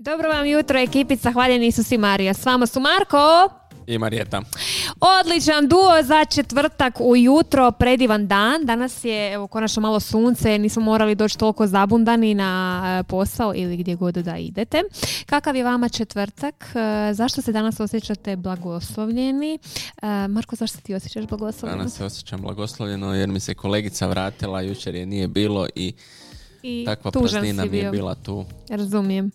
Dobro vam jutro ekipica Hvaljeni Isus i Marija. S vama su Marko. I Marijeta. Odličan duo za četvrtak ujutro, predivan dan. Danas je evo, konačno malo sunce, nismo morali doći toliko zabundani na e, posao ili gdje god da idete. Kakav je vama četvrtak? E, zašto se danas osjećate blagoslovljeni? E, Marko, zašto ti osjećaš blagoslovljeno? Danas se osjećam blagoslovljeno jer mi se kolegica vratila, jučer je nije bilo i I takva tužan praznina si mi je bio. bila tu. Razumijem.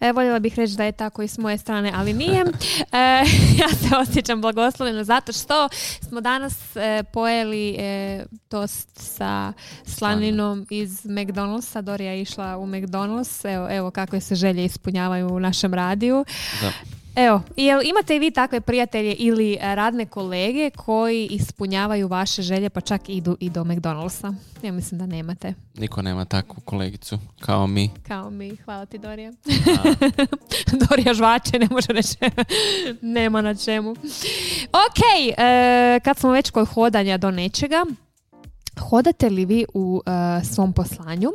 E, voljela bih reći da je tako i s moje strane, ali nije. E, ja se osjećam blagoslovljeno zato što smo danas e, pojeli e, tost sa slaninom iz McDonald'sa. Dorija je išla u McDonald's. Evo, evo kakve se želje ispunjavaju u našem radiju. Da. Evo, jel imate i vi takve prijatelje ili e, radne kolege koji ispunjavaju vaše želje pa čak idu i do McDonald'sa? Ja mislim da nemate. Niko nema takvu kolegicu kao mi. Kao mi. Hvala ti, Dorija. Dorija žvače, ne može reći. Nema na čemu. Ok, e, kad smo već kod hodanja do nečega, Hodate li vi u e, svom poslanju?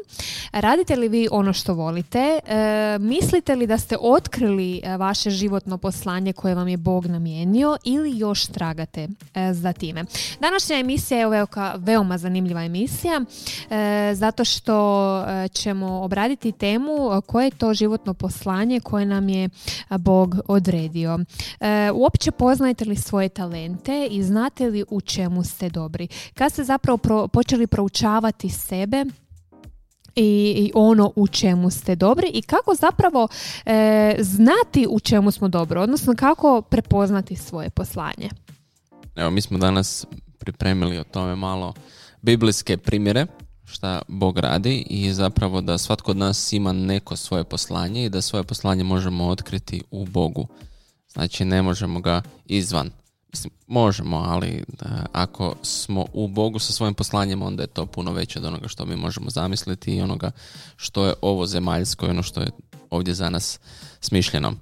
Radite li vi ono što volite? E, mislite li da ste otkrili e, vaše životno poslanje koje vam je Bog namijenio ili još tragate za time? Današnja emisija je veoka, veoma zanimljiva emisija zato što ćemo obraditi temu koje je to životno poslanje koje nam je Bog odredio. Uopće poznajete li svoje talente i znate li u čemu ste dobri? Kad ste zapravo pro- počeli proučavati sebe i, i ono u čemu ste dobri i kako zapravo e, znati u čemu smo dobri, odnosno kako prepoznati svoje poslanje. Evo, mi smo danas pripremili o tome malo biblijske primjere šta Bog radi i zapravo da svatko od nas ima neko svoje poslanje i da svoje poslanje možemo otkriti u Bogu. Znači ne možemo ga izvan. Mislim, možemo, ali da, ako smo u Bogu sa svojim poslanjem, onda je to puno veće od onoga što mi možemo zamisliti i onoga što je ovo zemaljsko i ono što je ovdje za nas smišljeno.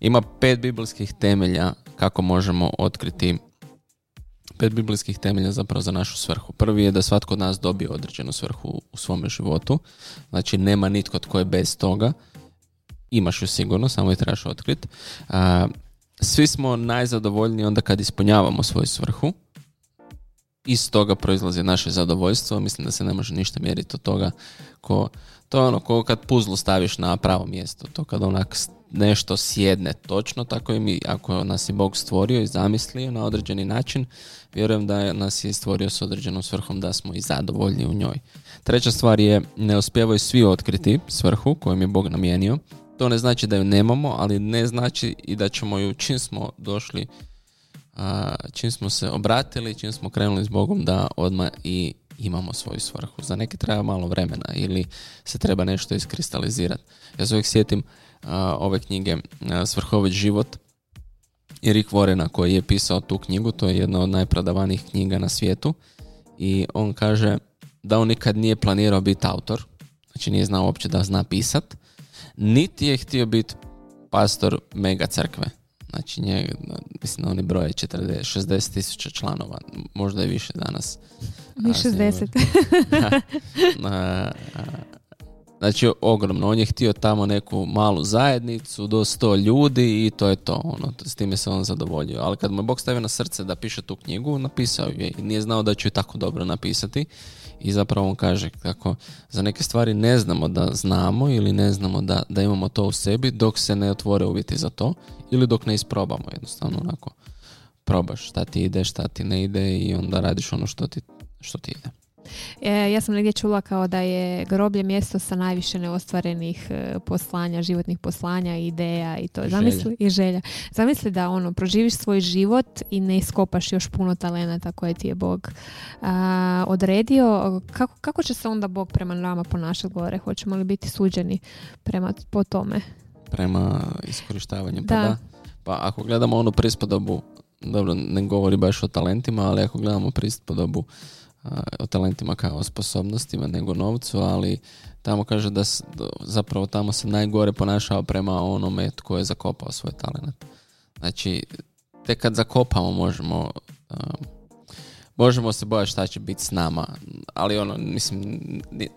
Ima pet biblijskih temelja kako možemo otkriti pet biblijskih temelja zapravo za našu svrhu. Prvi je da svatko od nas dobije određenu svrhu u svome životu. Znači nema nitko tko je bez toga. Imaš ju sigurno, samo je trebaš otkriti. Svi smo najzadovoljniji onda kad ispunjavamo svoju svrhu. Iz toga proizlazi naše zadovoljstvo. Mislim da se ne može ništa mjeriti od toga. Ko, to je ono ko kad puzlu staviš na pravo mjesto. To kad onak nešto sjedne točno, tako i mi. Ako nas je Bog stvorio i zamislio na određeni način, vjerujem da je nas je stvorio s određenom svrhom da smo i zadovoljni u njoj. Treća stvar je ne uspijevaju svi otkriti svrhu kojom je Bog namijenio. To ne znači da ju nemamo, ali ne znači i da ćemo ju čim smo došli, čim smo se obratili, čim smo krenuli s Bogom da odmah i imamo svoju svrhu. Za neke treba malo vremena ili se treba nešto iskristalizirati. Ja se uvijek sjetim ove knjige Svrhovit život i Rick Warrena koji je pisao tu knjigu, to je jedna od najprodavanijih knjiga na svijetu i on kaže da on nikad nije planirao biti autor, znači nije znao uopće da zna pisat, niti je htio biti pastor mega crkve. Znači, nje, mislim da oni broje 40, 60 tisuća članova, možda i više danas. Mi A, s njim- 60. A, a, Znači, ogromno. On je htio tamo neku malu zajednicu do 100 ljudi i to je to. Ono, s time se on zadovoljio. Ali kad mu je Bog stavio na srce da piše tu knjigu, napisao je i nije znao da će ju tako dobro napisati. I zapravo on kaže kako za neke stvari ne znamo da znamo ili ne znamo da, da imamo to u sebi dok se ne otvore uvjeti za to ili dok ne isprobamo jednostavno onako probaš šta ti ide, šta ti ne ide i onda radiš ono što ti, što ti ide. E, ja sam negdje čula kao da je groblje mjesto sa najviše neostvarenih e, poslanja, životnih poslanja, ideja i to. I Zamisli i želja. Zamisli da ono proživiš svoj život i ne iskopaš još puno talenata koje ti je Bog a, odredio. Kako, kako će se onda Bog prema nama ponašati gore? Hoćemo li biti suđeni prema po tome? prema iskorištavanju. Pa Da. da. Pa ako gledamo onu prispodobu, dobro, ne govori baš o talentima, ali ako gledamo prispodobu o talentima kao sposobnostima nego novcu, ali tamo kaže da zapravo tamo se najgore ponašao prema onome tko je zakopao svoj talent. Znači, tek kad zakopamo možemo a, možemo se bojati šta će biti s nama, ali ono, mislim,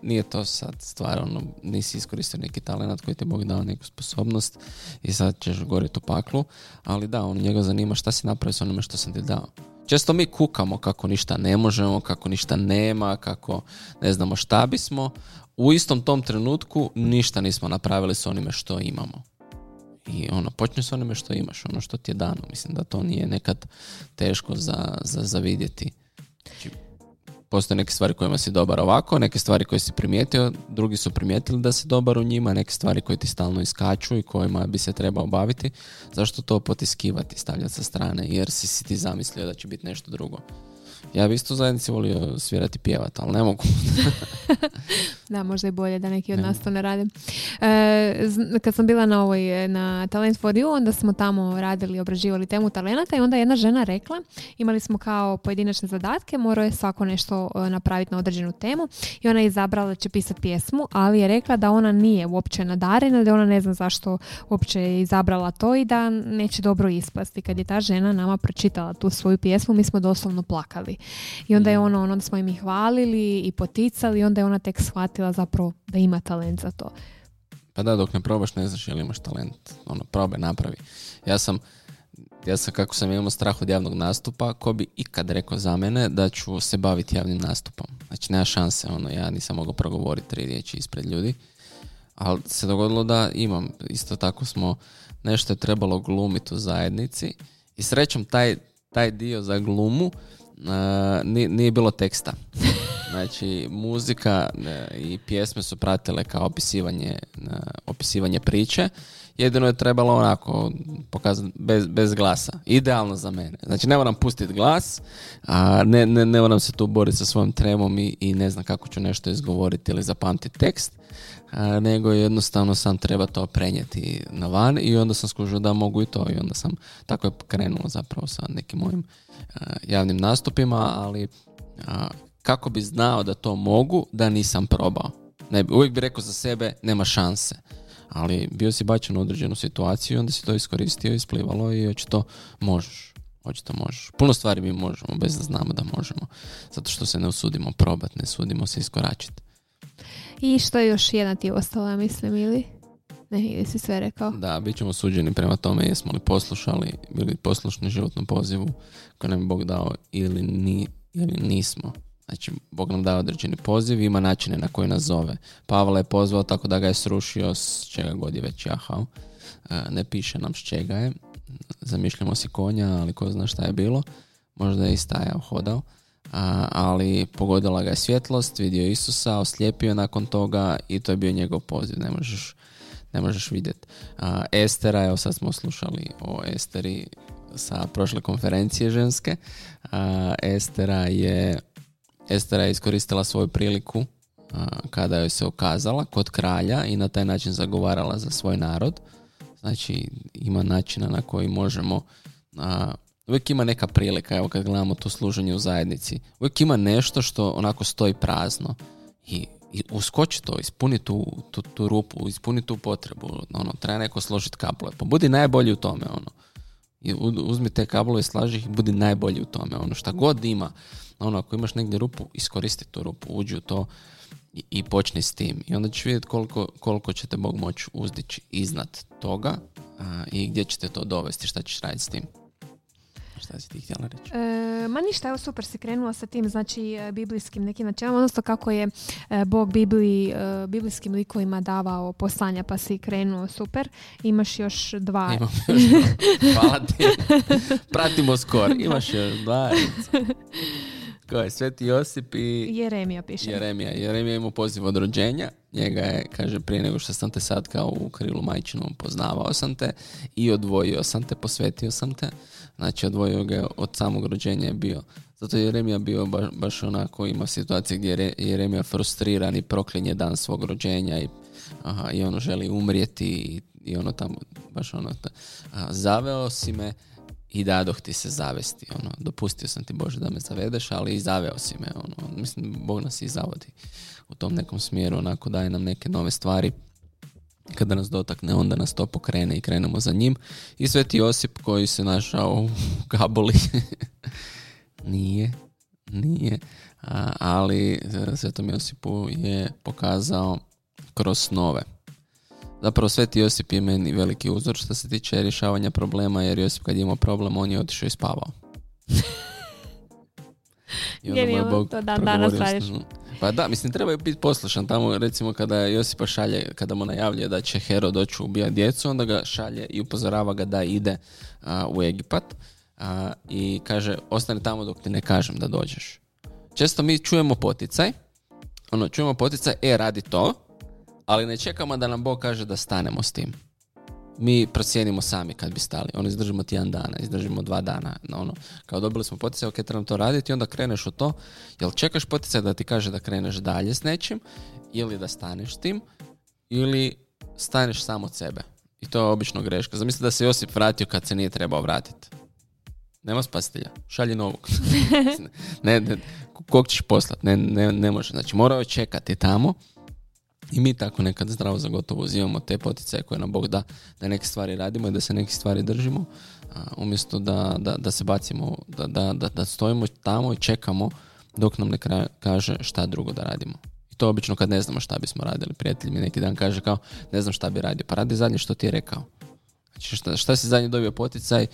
nije to sad stvar, ono, nisi iskoristio neki talent koji ti je Bog dao neku sposobnost i sad ćeš goriti u paklu, ali da, on njega zanima šta si napravio s onome što sam ti dao. Često mi kukamo kako ništa ne možemo, kako ništa nema, kako ne znamo šta bismo. U istom tom trenutku ništa nismo napravili s onime što imamo. I ono, počni s onime što imaš, ono što ti je dano. Mislim da to nije nekad teško za, za, za vidjeti. Postoje neke stvari kojima si dobar ovako, neke stvari koje si primijetio, drugi su primijetili da si dobar u njima, neke stvari koje ti stalno iskaču i kojima bi se trebao baviti. Zašto to potiskivati, stavljati sa strane, jer si, si ti zamislio da će biti nešto drugo. Ja bi isto zajednici volio svirati pjevati, ali ne mogu. da, možda je bolje da neki od nas to ne rade. E, kad sam bila na ovoj, na Talent for You, onda smo tamo radili, obraživali temu talenata i onda jedna žena rekla, imali smo kao pojedinačne zadatke, morao je svako nešto e, napraviti na određenu temu i ona je izabrala da će pisati pjesmu, ali je rekla da ona nije uopće nadarena, da ona ne zna zašto uopće je izabrala to i da neće dobro ispasti. Kad je ta žena nama pročitala tu svoju pjesmu, mi smo doslovno plakali. I onda je mm. ono, onda smo im ih hvalili i poticali i onda je ona tek shvatila zapravo da ima talent za to. Pa da, dok ne probaš ne znaš je li imaš talent. Ono, probe, napravi. Ja sam, ja sam kako sam imao strah od javnog nastupa, ko bi ikad rekao za mene da ću se baviti javnim nastupom. Znači, nema šanse, ono, ja nisam mogao progovoriti tri riječi ispred ljudi. Ali se dogodilo da imam, isto tako smo, nešto je trebalo glumiti u zajednici i srećom taj, taj dio za glumu nije, nije bilo teksta. Znači, muzika e, i pjesme su pratile kao opisivanje, e, opisivanje priče. Jedino je trebalo onako pokazati bez, bez glasa. Idealno za mene. Znači, ne moram pustiti glas, a ne, ne, ne moram se tu boriti sa svojom tremom i, i ne znam kako ću nešto izgovoriti ili zapamtiti tekst, a, nego jednostavno sam treba to prenijeti na van i onda sam skužio da mogu i to i onda sam tako je krenulo zapravo sa nekim mojim javnim nastupima, ali kako bi znao da to mogu, da nisam probao. Ne, uvijek bi rekao za sebe, nema šanse. Ali bio si bačen u određenu situaciju i onda si to iskoristio, isplivalo i očito možeš. Očito možeš. Puno stvari mi možemo, bez da znamo da možemo. Zato što se ne usudimo probati, ne sudimo se iskoračiti. I što je još jedna ti ostala, mislim, ili? Ne, ili si sve rekao? Da, bit ćemo suđeni prema tome jesmo li poslušali, bili poslušni životnom pozivu koji nam je Bog dao ili, ni, ili nismo. Znači, Bog nam daje određeni poziv ima načine na koji nas zove. Pavla je pozvao tako da ga je srušio s čega god je već jahao. E, ne piše nam s čega je. Zamišljamo si konja, ali ko zna šta je bilo. Možda je i stajao, hodao. ali pogodila ga je svjetlost, vidio Isusa, oslijepio nakon toga i to je bio njegov poziv. Ne možeš, ne možeš vidjeti. Estera, evo sad smo slušali o Esteri sa prošle konferencije ženske. Estera je Estera je iskoristila svoju priliku kada joj se okazala kod kralja i na taj način zagovarala za svoj narod. Znači ima načina na koji možemo uvijek ima neka prilika, evo kad gledamo to služenje u zajednici, uvijek ima nešto što onako stoji prazno i, i uskoči to, ispuni tu, tu, tu rupu, ispuni tu potrebu, ono, treba neko složiti kablove, pa budi najbolji u tome, ono. Uzmi te kablove i slaži ih i budi najbolji u tome, ono, šta god ima, ono, ako imaš negdje rupu, iskoristi tu rupu, uđi u to i, i počni s tim. I onda ćeš vidjeti koliko, koliko će te Bog moći uzdići iznad toga i gdje ćete to dovesti, šta ćeš raditi s tim. Šta si ti htjela reći? E, ma ništa, evo super si krenula sa tim, znači e, biblijskim nekim načelom, odnosno kako je e, Bog Bibliji, e, biblijskim likovima davao poslanja, pa si krenuo super. Imaš još dva. Imam još dva. Hvala ti. Pratimo skor. Imaš još dva. Ko je? Sveti Josip i... Jeremija piše. Jeremija. Jeremija ima poziv od rođenja. Njega je, kaže, prije nego što sam te sad kao u krilu majčinom poznavao sam te i odvojio sam te, posvetio sam te. Znači, odvojio ga od samog rođenja je bio. Zato je Jeremija bio baš, baš onako, ima situacije gdje je Jeremija frustriran i proklinje dan svog rođenja i, aha, i ono želi umrijeti i, i ono tamo, baš ono, ta, zaveo si me i dadoh ti se zavesti, ono, dopustio sam ti Bože da me zavedeš, ali i zaveo si me, ono, mislim, Bog nas i zavodi u tom nekom smjeru, onako daje nam neke nove stvari, kada nas dotakne, onda nas to pokrene i krenemo za njim. I Sveti Josip koji se našao u Kabuli nije, Nije. A, ali Svetom Josipu je pokazao kroz snove. Zapravo Sveti Josip je meni veliki uzor što se tiče rješavanja problema, jer Josip kad je imao problem, on je otišao i spavao. I onda mu je Bog to dan danas Pa da, mislim, treba biti poslušan. Tamo, recimo, kada Josipa šalje, kada mu najavljuje da će Hero doći ubijati djecu, onda ga šalje i upozorava ga da ide u Egipat i kaže, ostani tamo dok ti ne kažem da dođeš. Često mi čujemo poticaj, ono, čujemo poticaj, e, radi to, ali ne čekamo da nam Bog kaže da stanemo s tim. Mi procijenimo sami kad bi stali. Ono izdržimo tjedan dana, izdržimo dva dana. Ono, kao dobili smo poticaj, ok, trebam to raditi i onda kreneš u to. Jel čekaš poticaj da ti kaže da kreneš dalje s nečim ili da staneš s tim ili staneš samo od sebe. I to je obično greška. Zamisli da se Josip vratio kad se nije trebao vratiti. Nema spasitelja. Šalji novog. ne, ne, kog ćeš poslat? Ne, ne, ne može. Znači, morao je čekati tamo i mi tako nekad zdravo za gotovo uzimamo te poticaje koje nam Bog da, da neke stvari radimo i da se neke stvari držimo, umjesto da, da, da, se bacimo, da, da, da, stojimo tamo i čekamo dok nam ne kaže šta drugo da radimo. I to obično kad ne znamo šta bismo radili. Prijatelj mi neki dan kaže kao ne znam šta bi radio. Pa radi zadnje što ti je rekao. Znači šta, šta si zadnje dobio poticaj,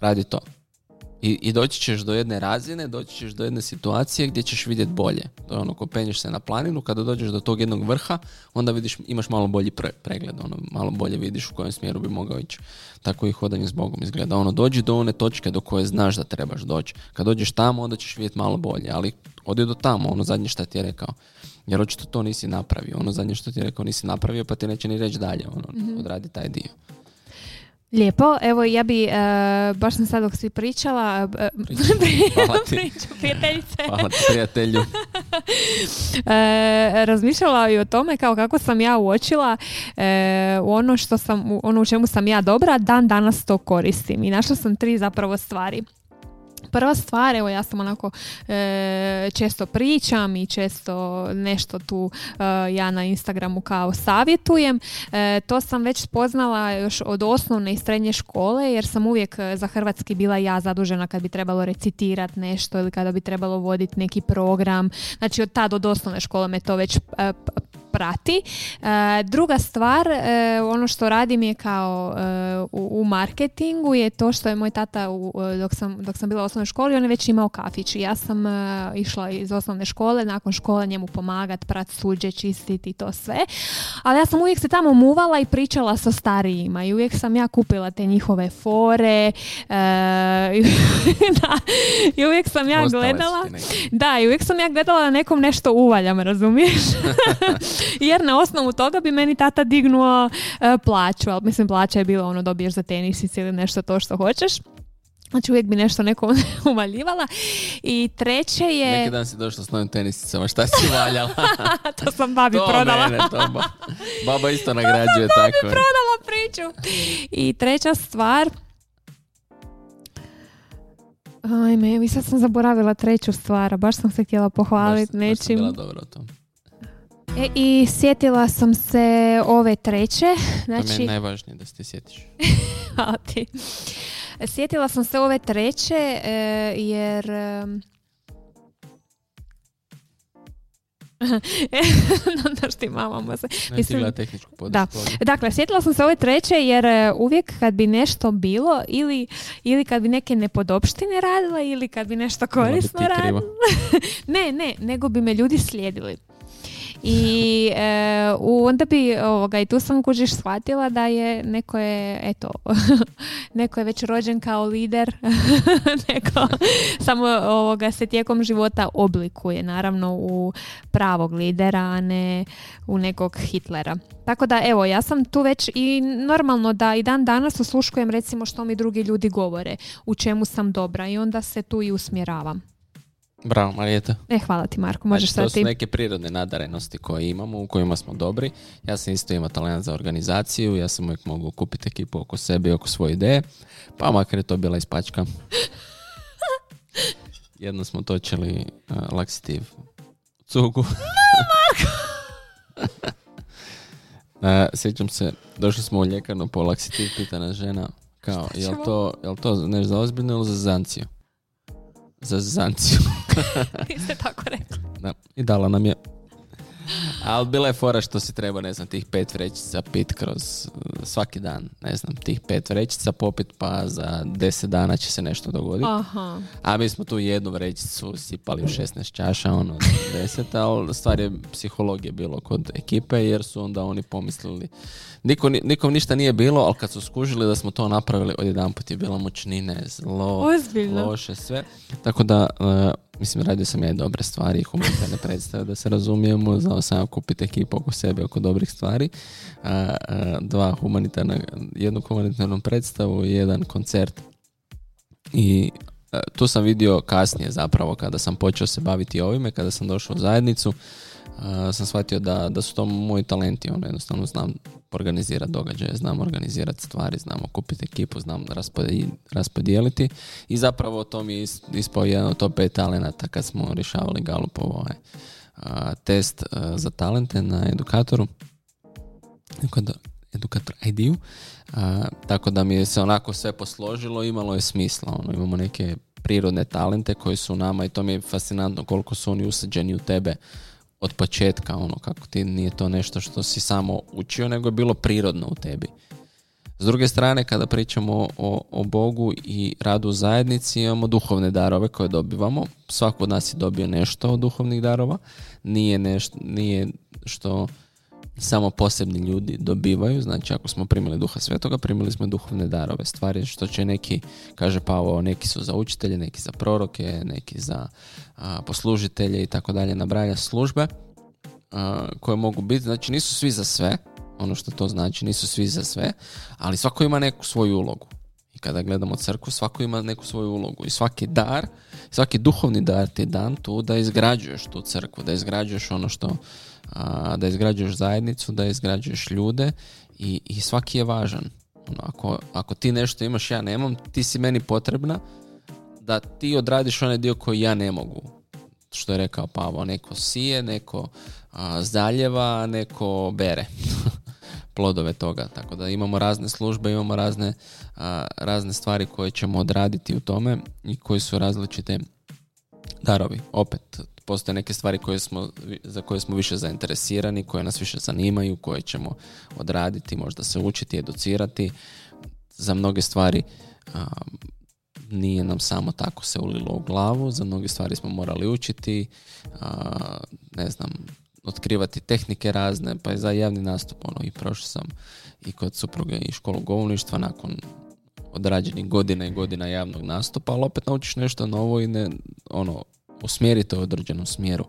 radi to. I, I doći ćeš do jedne razine, doći ćeš do jedne situacije gdje ćeš vidjeti bolje. To je ono, ko penješ se na planinu, kada dođeš do tog jednog vrha, onda vidiš, imaš malo bolji pregled, ono, malo bolje vidiš u kojem smjeru bi mogao ići. Tako i hodanje s Bogom izgleda. Ono, dođi do one točke do koje znaš da trebaš doći. Kad dođeš tamo, onda ćeš vidjeti malo bolje, ali odi do tamo, ono zadnje što ti je rekao. Jer očito to nisi napravio. Ono zadnje što ti je rekao nisi napravio, pa ti neće ni reći dalje. Ono, mm odradi taj dio. Lijepo, evo ja bi, uh, baš sam sad dok svi pričala, uh, priču, prijateljice. Hvala ti, prijatelju. uh, razmišljala i o tome kao kako sam ja uočila ono što sam, ono u čemu sam ja dobra, dan danas to koristim i našla sam tri zapravo stvari. Prva stvar, evo ja sam onako e, često pričam i često nešto tu e, ja na Instagramu kao savjetujem. E, to sam već spoznala još od osnovne i srednje škole jer sam uvijek za hrvatski bila ja zadužena kad bi trebalo recitirati nešto ili kada bi trebalo voditi neki program. Znači od tad od osnovne škole me to već prati. E, druga stvar, e, ono što radim je kao e, u, marketingu je to što je moj tata dok, sam, dok sam bila u osnovnoj školi, on je već imao kafić i ja sam išla iz osnovne škole, nakon škole njemu pomagat, prat suđe, čistiti to sve. Ali ja sam uvijek se tamo muvala i pričala sa starijima i uvijek sam ja kupila te njihove fore da, i uvijek sam ja gledala da, i uvijek sam ja gledala da nekom nešto uvaljam, razumiješ? jer na osnovu toga bi meni tata dignuo uh, plaću, ali mislim plaća je bila ono dobiješ za tenisice ili nešto to što hoćeš. Znači uvijek bi nešto neko uvaljivala. I treće je... Neki dan si došla s novim tenisicama, šta si valjala? to sam babi to prodala. Mene, to ba... Baba isto nagrađuje to tako. Babi prodala priču. I treća stvar... Ajme, vi sad sam zaboravila treću stvar, baš sam se htjela pohvaliti nečim. Baš sam bila dobro to. E, I sjetila sam se ove treće. Znači... To mi je najvažnije da se sjetiš. Hvala ti. Sjetila sam se ove treće e, jer... E, ti mamamo se. Mislim, tehničku da. Dakle, sjetila sam se ove treće jer e, uvijek kad bi nešto bilo ili, ili kad bi neke nepodopštine radila ili kad bi nešto korisno radila. ne, ne, nego bi me ljudi slijedili. I e, onda bi ovoga, i tu sam kužiš shvatila da je neko je eto neko je već rođen kao lider neko samo ovoga se tijekom života oblikuje naravno u pravog lidera a ne u nekog Hitlera. Tako da evo ja sam tu već i normalno da i dan danas osluškujem recimo što mi drugi ljudi govore u čemu sam dobra i onda se tu i usmjeravam Bravo, Marijeta. E, hvala ti, Marko. Možeš znači, to su neke prirodne nadarenosti koje imamo, u kojima smo dobri. Ja sam isto imao talent za organizaciju, ja sam uvijek mogu kupiti ekipu oko sebe i oko svoje ideje, pa makar je to bila ispačka. Jedno smo točili uh, laksitiv cugu. Marko! uh, sjećam se, došli smo u ljekarnu po laksitiv, pitana žena, kao, jel to, jel to nešto za ozbiljno ili za zanciju? Za zanciju. Ste tako rekli. Da, i dala nam je. Ali bila je fora što si treba, ne znam, tih pet vrećica pit kroz svaki dan. Ne znam, tih pet vrećica popit pa za deset dana će se nešto dogoditi. Aha. A mi smo tu jednu vrećicu sipali u 16 čaša, ono, deset, ali stvar je psihologije bilo kod ekipe jer su onda oni pomislili Niko, ni- nikom ništa nije bilo, ali kad su skužili da smo to napravili, odjedanput je bila mučnine, zlo, Ozbiljno. loše, sve. Tako da, e, mislim, radio sam ja i dobre stvari humanitarne predstave, da se razumijemo, znao sam kupiti ekipu oko sebe, oko dobrih stvari. A, a, dva humanitarna, jednu humanitarnu predstavu i jedan koncert. I e, tu sam vidio kasnije zapravo kada sam počeo se baviti ovime, kada sam došao u zajednicu, a, sam shvatio da, da su to moji talenti, ono jednostavno znam organizirati događaje, znam organizirati stvari, znam okupiti ekipu, znam raspodi- raspodijeliti i zapravo to mi je is- ispao jedan od top 5 talenata kad smo rješavali Galupov ovaj, a, test a, za talente na edukatoru edukator ID-u tako da mi je se onako sve posložilo imalo je smisla ono, imamo neke prirodne talente koji su u nama i to mi je fascinantno koliko su oni usađeni u tebe od početka, ono, kako ti nije to nešto što si samo učio, nego je bilo prirodno u tebi. S druge strane, kada pričamo o, o Bogu i radu u zajednici, imamo duhovne darove koje dobivamo. Svako od nas je dobio nešto od duhovnih darova. Nije, nešto, nije što samo posebni ljudi dobivaju. Znači, ako smo primili duha svetoga, primili smo duhovne darove. Stvari što će neki, kaže Pavao, neki su za učitelje, neki za proroke, neki za a, poslužitelje i tako dalje, nabraja službe a, koje mogu biti. Znači, nisu svi za sve, ono što to znači, nisu svi za sve, ali svako ima neku svoju ulogu. Kada gledamo crkvu, svako ima neku svoju ulogu. I svaki dar, svaki duhovni dar ti je dan tu da izgrađuješ tu crkvu, da izgrađuješ ono što, a, da izgrađuješ zajednicu, da izgrađuješ ljude i, i svaki je važan. Ono, ako, ako ti nešto imaš, ja nemam, ti si meni potrebna da ti odradiš onaj dio koji ja ne mogu. Što je rekao Pavo, neko sije, neko a, zaljeva, neko bere plodove toga. Tako da imamo razne službe, imamo razne, a, razne stvari koje ćemo odraditi u tome i koji su različite darovi. Opet, postoje neke stvari koje smo, za koje smo više zainteresirani, koje nas više zanimaju, koje ćemo odraditi, možda se učiti, educirati. Za mnoge stvari a, nije nam samo tako se ulilo u glavu, za mnoge stvari smo morali učiti, ne znam, otkrivati tehnike razne, pa i za javni nastup, ono, i prošao sam i kod supruge i školu govorništva nakon odrađenih godina i godina javnog nastupa, ali opet naučiš nešto novo i ne, ono, usmjerite u određenom smjeru.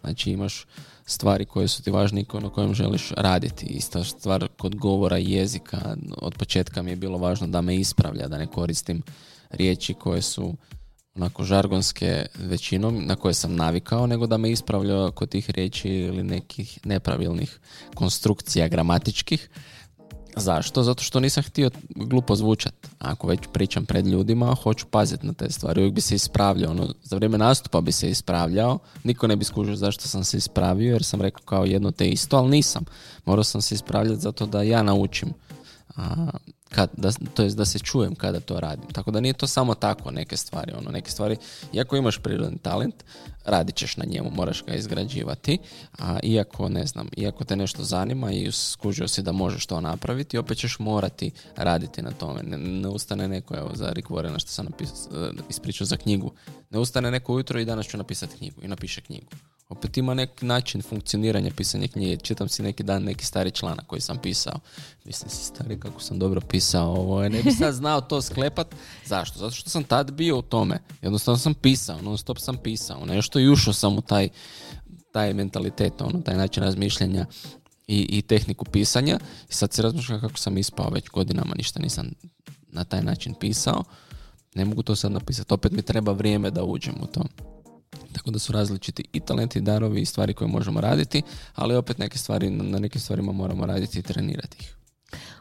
Znači imaš stvari koje su ti važne i na kojem želiš raditi. Ista stvar kod govora jezika. Od početka mi je bilo važno da me ispravlja, da ne koristim riječi koje su onako žargonske većinom na koje sam navikao, nego da me ispravlja kod tih riječi ili nekih nepravilnih konstrukcija gramatičkih. Zašto? Zato što nisam htio glupo zvučat. Ako već pričam pred ljudima, hoću paziti na te stvari. Uvijek bi se ispravljao. Ono, za vrijeme nastupa bi se ispravljao. Niko ne bi skužio zašto sam se ispravio, jer sam rekao kao jedno te isto, ali nisam. Morao sam se ispravljati zato da ja naučim. A, kad, da, to jest da se čujem kada to radim. Tako da nije to samo tako neke stvari. Ono, neke stvari, iako imaš prirodni talent, radit ćeš na njemu, moraš ga izgrađivati, a iako, ne znam, iako te nešto zanima i skužio si da možeš to napraviti, opet ćeš morati raditi na tome. Ne, ne ustane neko, evo, za Rick Warrena što sam napis- ispričao za knjigu, ne ustane neko ujutro i danas ću napisati knjigu i napiše knjigu. Opet ima neki način funkcioniranja pisanja knjige. Čitam si neki dan neki stari članak koji sam pisao. Mislim si stari kako sam dobro pisao ovo. Ne bi sad znao to sklepat. Zašto? Zato što sam tad bio u tome. Jednostavno sam pisao, non stop sam pisao nešto i ušao sam u taj, taj mentalitet, ono, taj način razmišljanja i, i tehniku pisanja. I sad se razmišljam kako sam ispao već godinama, ništa nisam na taj način pisao. Ne mogu to sad napisati. Opet mi treba vrijeme da uđem u to. Tako da su različiti i talenti, i darovi i stvari koje možemo raditi, ali opet neke stvari, na nekim stvarima moramo raditi i trenirati ih.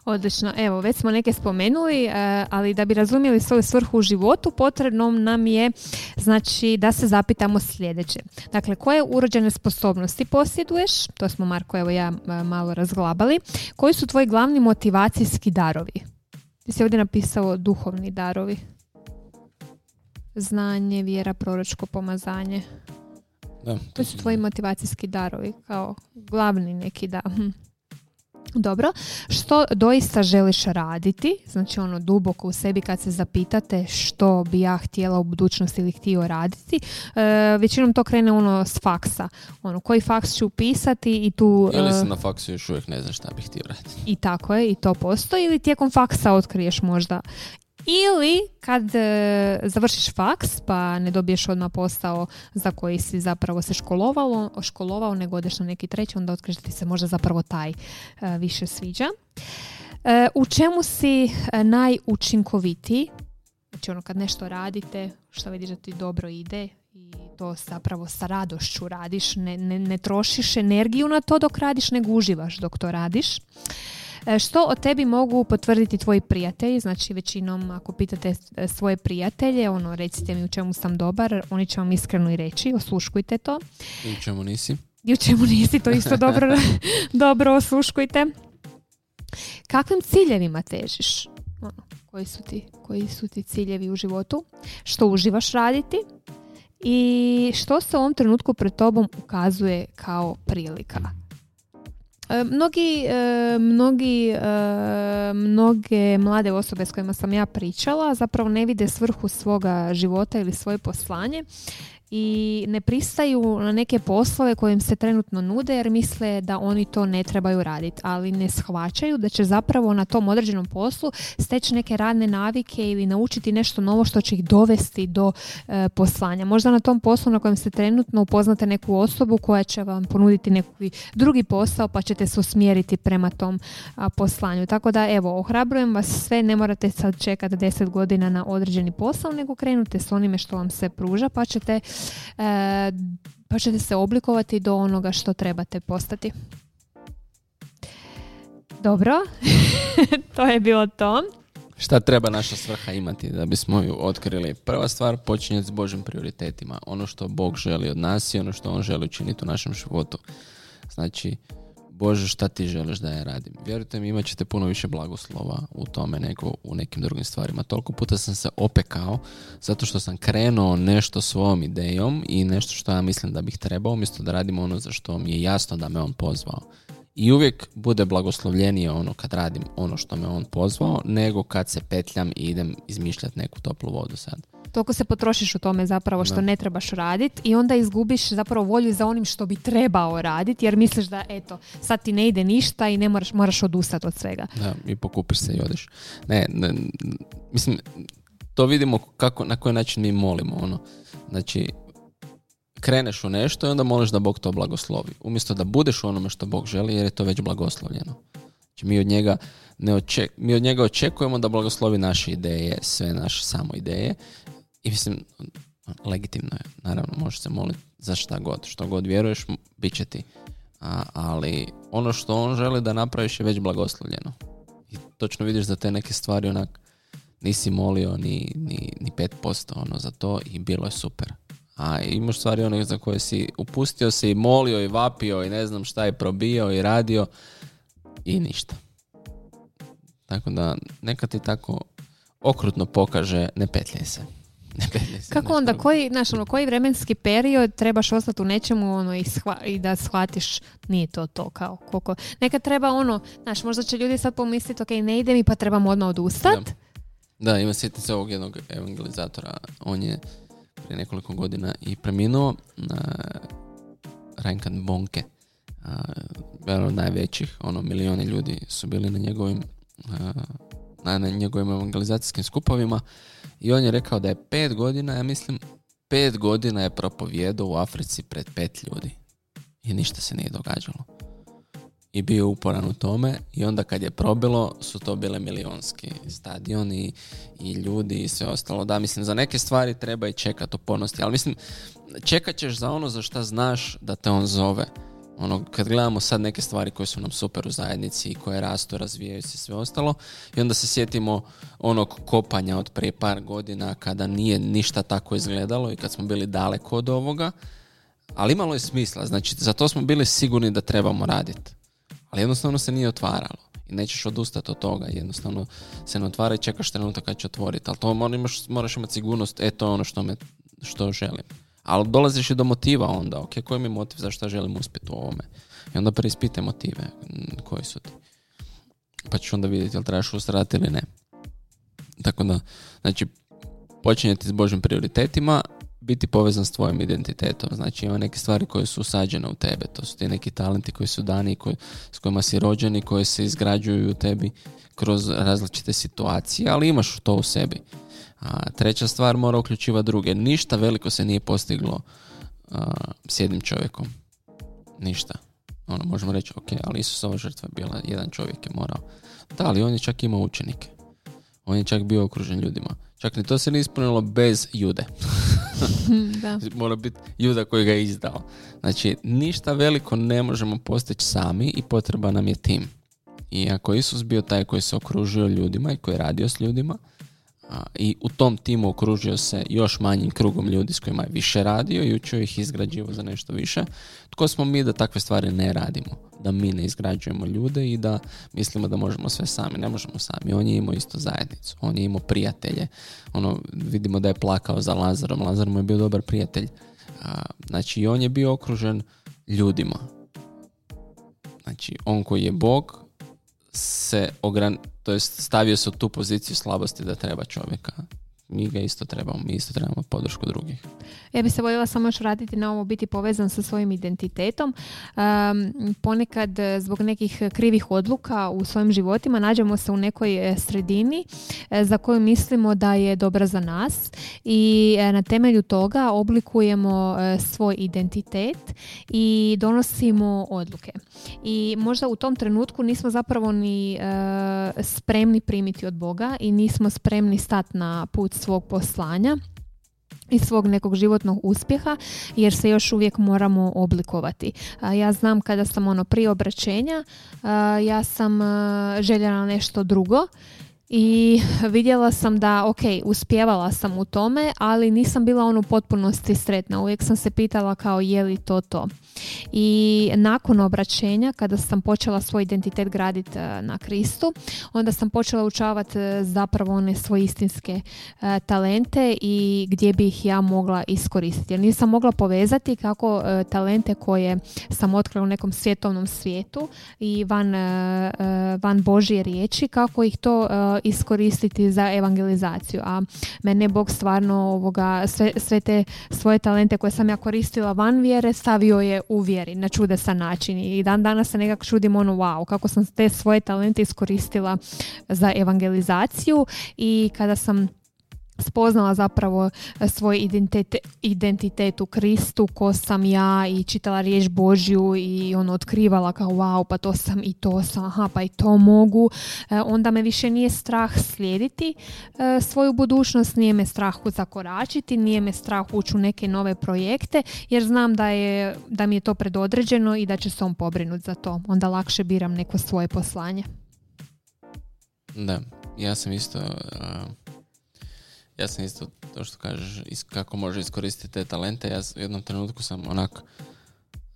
Odlično. Evo, već smo neke spomenuli, e, ali da bi razumjeli svoju svrhu u životu, potrebno nam je znači da se zapitamo sljedeće. Dakle, koje urođene sposobnosti posjeduješ? To smo Marko evo ja e, malo razglabali. Koji su tvoji glavni motivacijski darovi? Ti si ovdje napisao duhovni darovi. Znanje, vjera, proročko pomazanje. Da, To su tvoji motivacijski darovi, kao glavni neki da. hm. Dobro, što doista želiš raditi, znači ono duboko u sebi kad se zapitate što bi ja htjela u budućnosti ili htio raditi, e, većinom to krene ono s faksa, ono koji faks ću upisati i tu... Ili e, se na faksu još uvijek ne znam šta bih htio raditi. i tako je, i to postoji, ili tijekom faksa otkriješ možda. Ili kad e, završiš faks pa ne dobiješ odmah posao za koji si zapravo se školovalo, školovao, nego odeš na neki treći, onda otkriješ da ti se možda zapravo taj e, više sviđa. E, u čemu si najučinkovitiji? Znači ono kad nešto radite, što vidiš da ti dobro ide i to zapravo sa radošću radiš, ne, ne, ne trošiš energiju na to dok radiš, nego uživaš dok to radiš. E, Što o tebi mogu potvrditi tvoji prijatelji? Znači većinom ako pitate e, svoje prijatelje, ono recite mi u čemu sam dobar, oni će vam iskreno i reći, osluškujte to. I u čemu nisi? I u čemu nisi, to isto dobro, dobro osluškujte. Kakvim ciljevima težiš? Ono, koji, su ti, koji su ti ciljevi u životu? Što uživaš raditi? I što se u ovom trenutku pred tobom ukazuje kao prilika? E, Mnogi, e, mnogi, e, mnoge mlade osobe s kojima sam ja pričala zapravo ne vide svrhu svoga života ili svoje poslanje i ne pristaju na neke poslove koje im se trenutno nude jer misle da oni to ne trebaju raditi, ali ne shvaćaju da će zapravo na tom određenom poslu steći neke radne navike ili naučiti nešto novo što će ih dovesti do e, poslanja. Možda na tom poslu na kojem ste trenutno upoznate neku osobu koja će vam ponuditi neki drugi posao pa ćete se usmjeriti prema tom a, poslanju. Tako da evo, ohrabrujem vas sve, ne morate sad čekati 10 godina na određeni posao, nego krenute s onime što vam se pruža pa ćete pa ćete se oblikovati do onoga što trebate postati. Dobro, to je bilo to. Šta treba naša svrha imati da bismo ju otkrili? Prva stvar počinje s Božim prioritetima. Ono što Bog želi od nas i ono što On želi učiniti u našem životu. Znači, Bože, šta ti želiš da ja radim? Vjerujte mi, imat ćete puno više blagoslova u tome nego u nekim drugim stvarima. Toliko puta sam se opekao zato što sam krenuo nešto svojom idejom i nešto što ja mislim da bih trebao, umjesto da radim ono za što mi je jasno da me on pozvao. I uvijek bude blagoslovljenije ono kad radim ono što me on pozvao, nego kad se petljam i idem izmišljati neku toplu vodu sad. Toliko se potrošiš u tome zapravo što Da. ne trebaš raditi i onda izgubiš zapravo volju za onim što bi trebao raditi jer misliš da eto, sad ti ne ide ništa i ne moraš, moraš odustati od svega. Da, i pokupiš se i odeš. Ne, ne, mislim, to vidimo kako, na koji način mi molimo, ono. Znači, kreneš u nešto i onda moliš da Bog to blagoslovi. Umjesto da budeš u onome što Bog želi, jer je to već blagoslovljeno. Znači, mi od njega, ne oček, mi od njega očekujemo da blagoslovi naše ideje, sve naše samo ideje. I mislim, legitimno je, naravno, možeš se moliti za šta god. Što god vjeruješ, bit će ti. A, ali ono što on želi da napraviš je već blagoslovljeno. I točno vidiš da te neke stvari onak nisi molio ni, ni, ni 5% ono za to i bilo je super. A imaš stvari one za koje si upustio se i molio i vapio i ne znam šta je probio i radio i ništa. Tako da neka ti tako okrutno pokaže ne petljaj se. Kako onda, koji, znaš, ono, koji vremenski period trebaš ostati u nečemu ono, i, shva- i da shvatiš nije to to kao koliko. Nekad treba ono, znaš, možda će ljudi sad pomisliti ok, ne ide mi pa trebam odmah odustat. Da, ima sjetim se ovog jednog evangelizatora. On je prije nekoliko godina i preminuo na Reinhard Bonke. Od najvećih, ono, milioni ljudi su bili na njegovim a, na, njegovim evangelizacijskim skupovima i on je rekao da je pet godina, ja mislim, pet godina je propovjedao u Africi pred pet ljudi i ništa se nije događalo i bio uporan u tome i onda kad je probilo su to bile milionski stadioni i ljudi i sve ostalo. Da, mislim, za neke stvari treba i čekati upornosti, ali mislim, čekat ćeš za ono za šta znaš da te on zove. Ono, kad gledamo sad neke stvari koje su nam super u zajednici i koje rastu, razvijaju se sve ostalo i onda se sjetimo onog kopanja od prije par godina kada nije ništa tako izgledalo i kad smo bili daleko od ovoga, ali imalo je smisla, znači za to smo bili sigurni da trebamo raditi ali jednostavno se nije otvaralo. I nećeš odustati od toga, jednostavno se ne otvara i čekaš trenutak kad će otvoriti. Ali to moraš imati sigurnost, e to je ono što, me, što želim. Ali dolaziš i do motiva onda, ok, koji mi je motiv zašto želim uspjeti u ovome? I onda preispitaj motive koji su ti. Pa ćeš onda vidjeti jel trebaš ustrati ili ne. Tako da, znači, počinjeti s Božim prioritetima, biti povezan s tvojim identitetom. Znači ima neke stvari koje su usađene u tebe. To su ti neki talenti koji su dani, koji, s kojima si rođeni, koji se izgrađuju u tebi kroz različite situacije, ali imaš to u sebi. A, treća stvar mora uključivati druge. Ništa veliko se nije postiglo a, s jednim čovjekom. Ništa. Ono, možemo reći, ok, ali Isusova žrtva je bila, jedan čovjek je morao. Da, ali on je čak imao učenike. On je čak bio okružen ljudima. Čak ni to se nije ispunilo bez jude. da. Mora biti juda koji ga je izdao. Znači, ništa veliko ne možemo postići sami i potreba nam je tim. I ako Isus bio taj koji se okružio ljudima i koji je radio s ljudima, i u tom timu okružio se još manjim krugom ljudi s kojima je više radio i učio ih izgrađivo za nešto više. Tko smo mi da takve stvari ne radimo? Da mi ne izgrađujemo ljude i da mislimo da možemo sve sami. Ne možemo sami. On je imao isto zajednicu. On je imao prijatelje. Ono, vidimo da je plakao za Lazarom. Lazar mu je bio dobar prijatelj. Znači, on je bio okružen ljudima. Znači, on koji je Bog se ogran, to jest stavio se u tu poziciju slabosti da treba čovjeka. Mi ga isto trebamo, mi isto trebamo podršku drugih. Ja bih se voljela samo još raditi na ovo biti povezan sa svojim identitetom. Um, ponekad e, zbog nekih krivih odluka u svojim životima nađemo se u nekoj e, sredini e, za koju mislimo da je dobra za nas i na temelju toga oblikujemo svoj identitet i donosimo odluke. I možda u tom trenutku nismo zapravo ni spremni primiti od Boga i nismo spremni stati na put svog poslanja i svog nekog životnog uspjeha jer se još uvijek moramo oblikovati. Ja znam kada sam ono prije obraćenja, ja sam željela nešto drugo i vidjela sam da, ok, uspjevala sam u tome, ali nisam bila ono u potpunosti sretna. Uvijek sam se pitala kao je li to to. I nakon obraćenja, kada sam počela svoj identitet graditi e, na Kristu, onda sam počela učavati e, zapravo one svoje istinske e, talente i gdje bi ih ja mogla iskoristiti. Jer nisam mogla povezati kako talente koje sam otkrila u nekom svjetovnom svijetu i van, van Božje riječi, kako ih to iskoristiti za evangelizaciju. A mene Bog stvarno ovoga, sve, sve te svoje talente koje sam ja koristila van vjere stavio je u vjeri na čudesan način i dan danas se nekako čudim ono wow kako sam te svoje talente iskoristila za evangelizaciju i kada sam spoznala zapravo e, svoj identitet, identitet u Kristu, ko sam ja i čitala riječ Božju i ono otkrivala kao wow, pa to sam i to sam, aha, pa i to mogu, e, onda me više nije strah slijediti e, svoju budućnost, nije me strah zakoračiti, nije me strah ući u neke nove projekte, jer znam da, je, da mi je to predodređeno i da će se on pobrinuti za to. Onda lakše biram neko svoje poslanje. Da, ja sam isto ja sam isto to što kažeš kako može iskoristiti te talente. Ja u jednom trenutku sam onako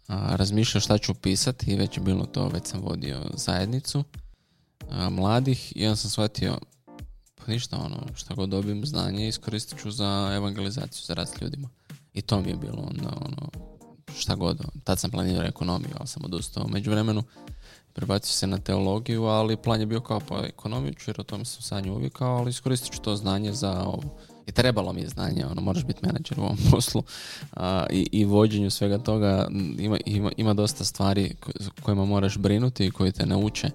razmišljao šta ću pisati i već je bilo to, već sam vodio zajednicu mladih i onda sam shvatio pa ništa ono, šta god dobijem znanje iskoristit ću za evangelizaciju, za rad s ljudima. I to mi je bilo onda ono, šta god. Tad sam planirao ekonomiju, ali sam odustao. U međuvremenu prebacio se na teologiju, ali plan je bio kao pa ekonomiju jer o tome sam sanju uvikao, ali iskoristit ću to znanje za ovo. I trebalo mi je znanje, ono, moraš biti menadžer u ovom poslu i, i vođenju svega toga ima, ima, ima dosta stvari kojima moraš brinuti i koji te nauče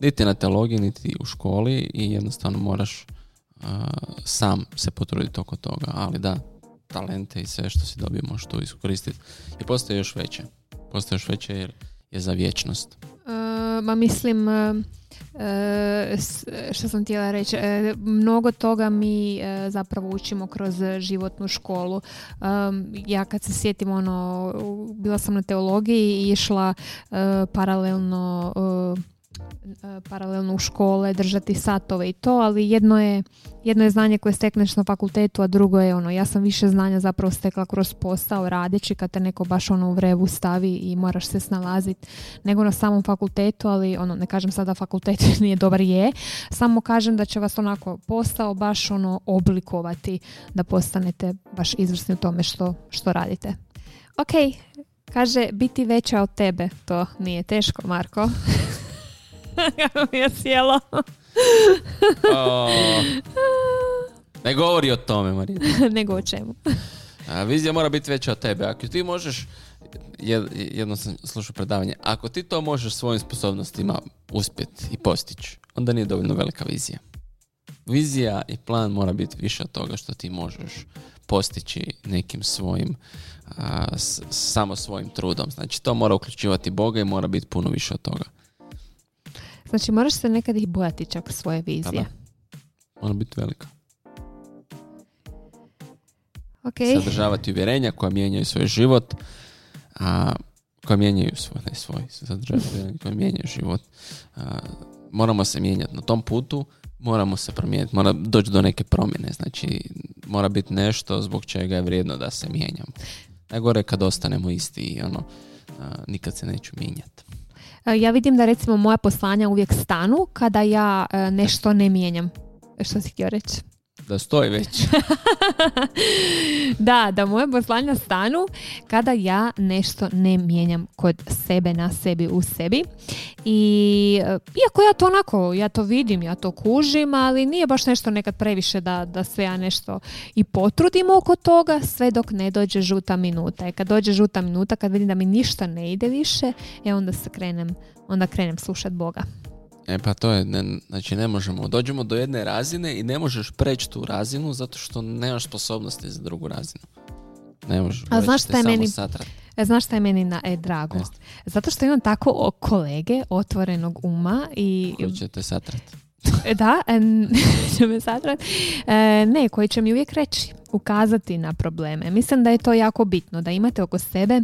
niti na teologiji, niti u školi i jednostavno moraš sam se potruditi oko toga, ali da, talente i sve što si dobio možeš tu iskoristiti i postoje još veće. Postoje još veće jer je za vječnost. Uh, ma mislim, uh, što sam htjela reći, mnogo toga mi zapravo učimo kroz životnu školu. Ja kad se sjetim, ono, bila sam na teologiji i išla paralelno paralelno u škole, držati satove i to, ali jedno je, jedno je znanje koje stekneš na fakultetu, a drugo je ono, ja sam više znanja zapravo stekla kroz posao radeći kad te neko baš ono u vrevu stavi i moraš se snalaziti nego na samom fakultetu, ali ono, ne kažem sada da fakultet nije dobar je, samo kažem da će vas onako posao baš ono oblikovati da postanete baš izvrsni u tome što, što radite. Ok, kaže biti veća od tebe, to nije teško Marko. Kako mi je sjelo. ne govori o tome, Marija. Nego o čemu. A, vizija mora biti veća od tebe. Ako ti možeš, jedno sam slušao predavanje, ako ti to možeš svojim sposobnostima uspjeti i postići, onda nije dovoljno velika vizija. Vizija i plan mora biti više od toga što ti možeš postići nekim svojim, samo svojim trudom. Znači to mora uključivati Boga i mora biti puno više od toga. Znači moraš se nekad ih bojati čak svoje vizije. Mora biti velika. Okay. Sadržavati uvjerenja koja mijenjaju svoj život, a koja mijenjaju svoj, ne svoj, sadržavati uvjerenja koja mijenjaju život. A, moramo se mijenjati na tom putu, moramo se promijeniti, mora doći do neke promjene, znači mora biti nešto zbog čega je vrijedno da se mijenjamo. Najgore kad ostanemo isti i ono, nikad se neću mijenjati. E, ja vidim da recimo moja poslanja uvijek stanu kada ja e, nešto ne mijenjam. Što si htio reći? Da stoji već. da, da moje poslanja stanu kada ja nešto ne mijenjam kod sebe, na sebi, u sebi. I e, iako ja to onako, ja to vidim, ja to kužim, ali nije baš nešto nekad previše da, da sve ja nešto i potrudim oko toga, sve dok ne dođe žuta minuta. I kad dođe žuta minuta, kad vidim da mi ništa ne ide više, e onda se krenem, onda krenem slušati Boga. E pa to je, ne, znači ne možemo, dođemo do jedne razine i ne možeš preći tu razinu zato što nemaš sposobnosti za drugu razinu. Ne možeš, A znaš šta je meni, e, znaš šta je meni na, e, drago? Zato što imam tako kolege otvorenog uma i... Koji će te satrat. E, da, će me satrat. Ne, koji će mi uvijek reći, ukazati na probleme. Mislim da je to jako bitno, da imate oko sebe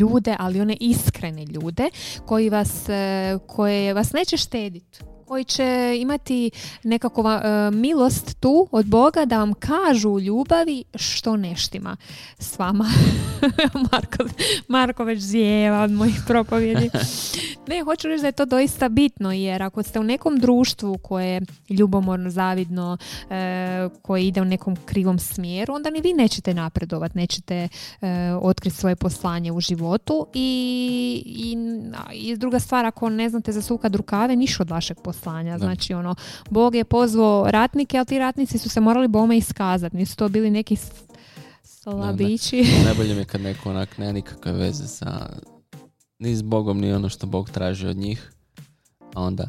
ljude, ali one iskrene ljude koji vas, e, koje vas neće štediti koji će imati nekakvu uh, milost tu od Boga da vam kažu u ljubavi što neštima s vama. Marko, Marko već zijeva od mojih propovjedi. ne, hoću reći da je to doista bitno jer ako ste u nekom društvu koje je ljubomorno, zavidno, uh, koje ide u nekom krivom smjeru, onda ni vi nećete napredovati, nećete uh, otkriti svoje poslanje u životu i, i, i druga stvar, ako ne znate zasukati rukave, niš od vašeg poslanja poslanja. Znači, ono, Bog je pozvao ratnike, ali ti ratnici su se morali bome iskazati. Nisu to bili neki slabići. Najbolje mi je kad neko onak nema nikakve veze sa ni s Bogom, ni ono što Bog traži od njih. A onda,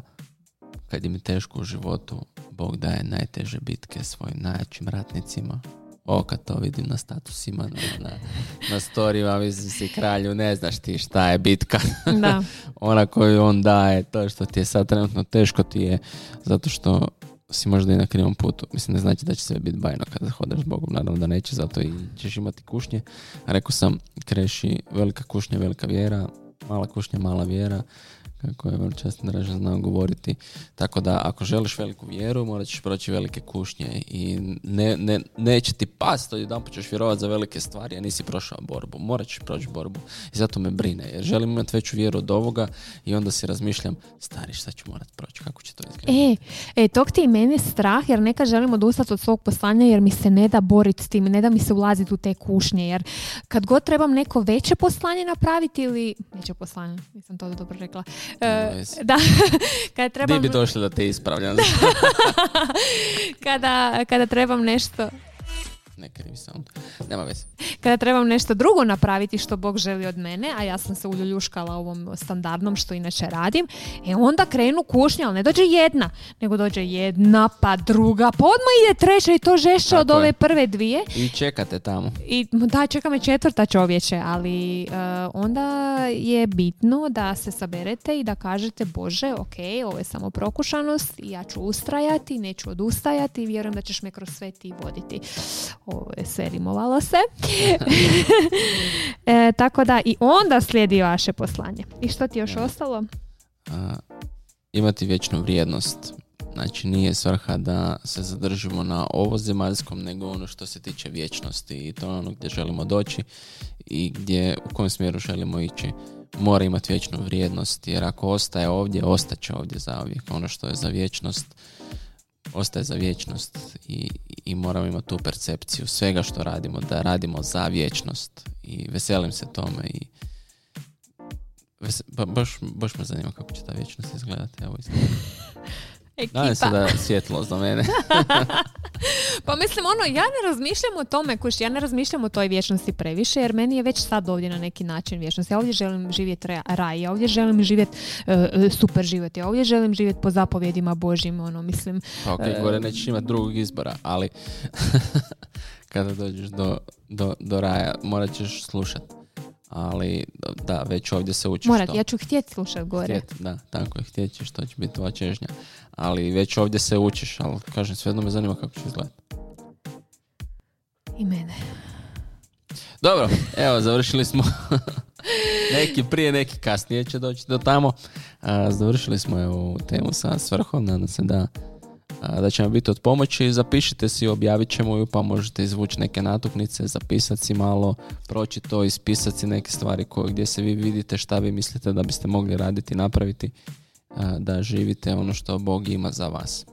kad im je teško u životu, Bog daje najteže bitke svojim najjačim ratnicima o kad to vidim na statusima, na, na, na storijima, mislim si kralju, ne znaš ti šta je bitka. Da. Ona koju on daje, to što ti je sad trenutno teško ti je, zato što si možda i na krivom putu. Mislim, ne znači da će sve biti bajno kada hodeš s Bogom, naravno da neće, zato i ćeš imati kušnje. Rekao sam, kreši velika kušnja, velika vjera, mala kušnja, mala vjera kako je vrlo često draže znao govoriti. Tako da ako želiš veliku vjeru, morat ćeš proći velike kušnje i ne, ne, neće ti past, jedan ćeš vjerovati za velike stvari, a nisi prošao borbu. Morat ćeš proći borbu i zato me brine, jer želim imati veću vjeru od ovoga i onda si razmišljam, stari šta ću morat proći, kako će to izgledati. E, e tog ti i meni strah, jer nekad želim odustati od svog poslanja jer mi se ne da boriti s tim, ne da mi se ulaziti u te kušnje, jer kad god trebam neko veće poslanje napraviti ili, veće poslanje, nisam to dobro rekla, Uh, da, kada trebam... Di bi došli da te ispravljam? kada, kada trebam nešto ne krivi sound. Nema veze. Kada trebam nešto drugo napraviti što Bog želi od mene, a ja sam se uljuljuškala ovom standardnom što inače radim, e onda krenu kušnje, ali ne dođe jedna, nego dođe jedna, pa druga, pa odmah ide treća i to žešće od ove prve dvije. I čekate tamo. I da, čeka me četvrta čovječe, ali uh, onda je bitno da se saberete i da kažete Bože, ok, ovo je samo prokušanost, ja ću ustrajati, neću odustajati i vjerujem da ćeš me kroz sve ti voditi sve rimovalo se. e, tako da i onda slijedi vaše poslanje. I što ti još ostalo? imati vječnu vrijednost. Znači nije svrha da se zadržimo na ovozemaljskom, nego ono što se tiče vječnosti i to je ono gdje želimo doći i gdje, u kojem smjeru želimo ići. Mora imati vječnu vrijednost, jer ako ostaje ovdje, ostaće ovdje uvijek. Ono što je za vječnost, ostaje za vječnost i, i moramo imati tu percepciju svega što radimo, da radimo za vječnost i veselim se tome i ba, baš, baš me zanima kako će ta vječnost izgledati. Evo Ekipa. Nadam se da je svjetlo za mene. pa mislim, ono, ja ne razmišljam o tome, kuš, ja ne razmišljam o toj vječnosti previše, jer meni je već sad ovdje na neki način vječnost. Ja ovdje želim živjeti raj, ja ovdje želim živjeti uh, super život, ja ovdje želim živjeti po zapovjedima Božjim, ono, mislim. Pa ok, uh, gore nećeš imati drugog izbora, ali kada dođeš do, do, do raja, morat ćeš slušati ali da, već ovdje se uči Morat, ja ću htjeti slušati gore. Htjet, da, tako je, htjet ćeš, to će biti tvoja čežnja. Ali već ovdje se učiš, ali kažem, svejedno me zanima kako će izgledati. I mene. Dobro, evo, završili smo. neki prije, neki kasnije će doći do tamo. završili smo ovu temu sa svrhom, nadam se da da će vam biti od pomoći. Zapišite si, objavit ćemo ju pa možete izvući neke natuknice, zapisati si malo, proći to, ispisati si neke stvari koje, gdje se vi vidite šta vi mislite da biste mogli raditi napraviti da živite ono što Bog ima za vas.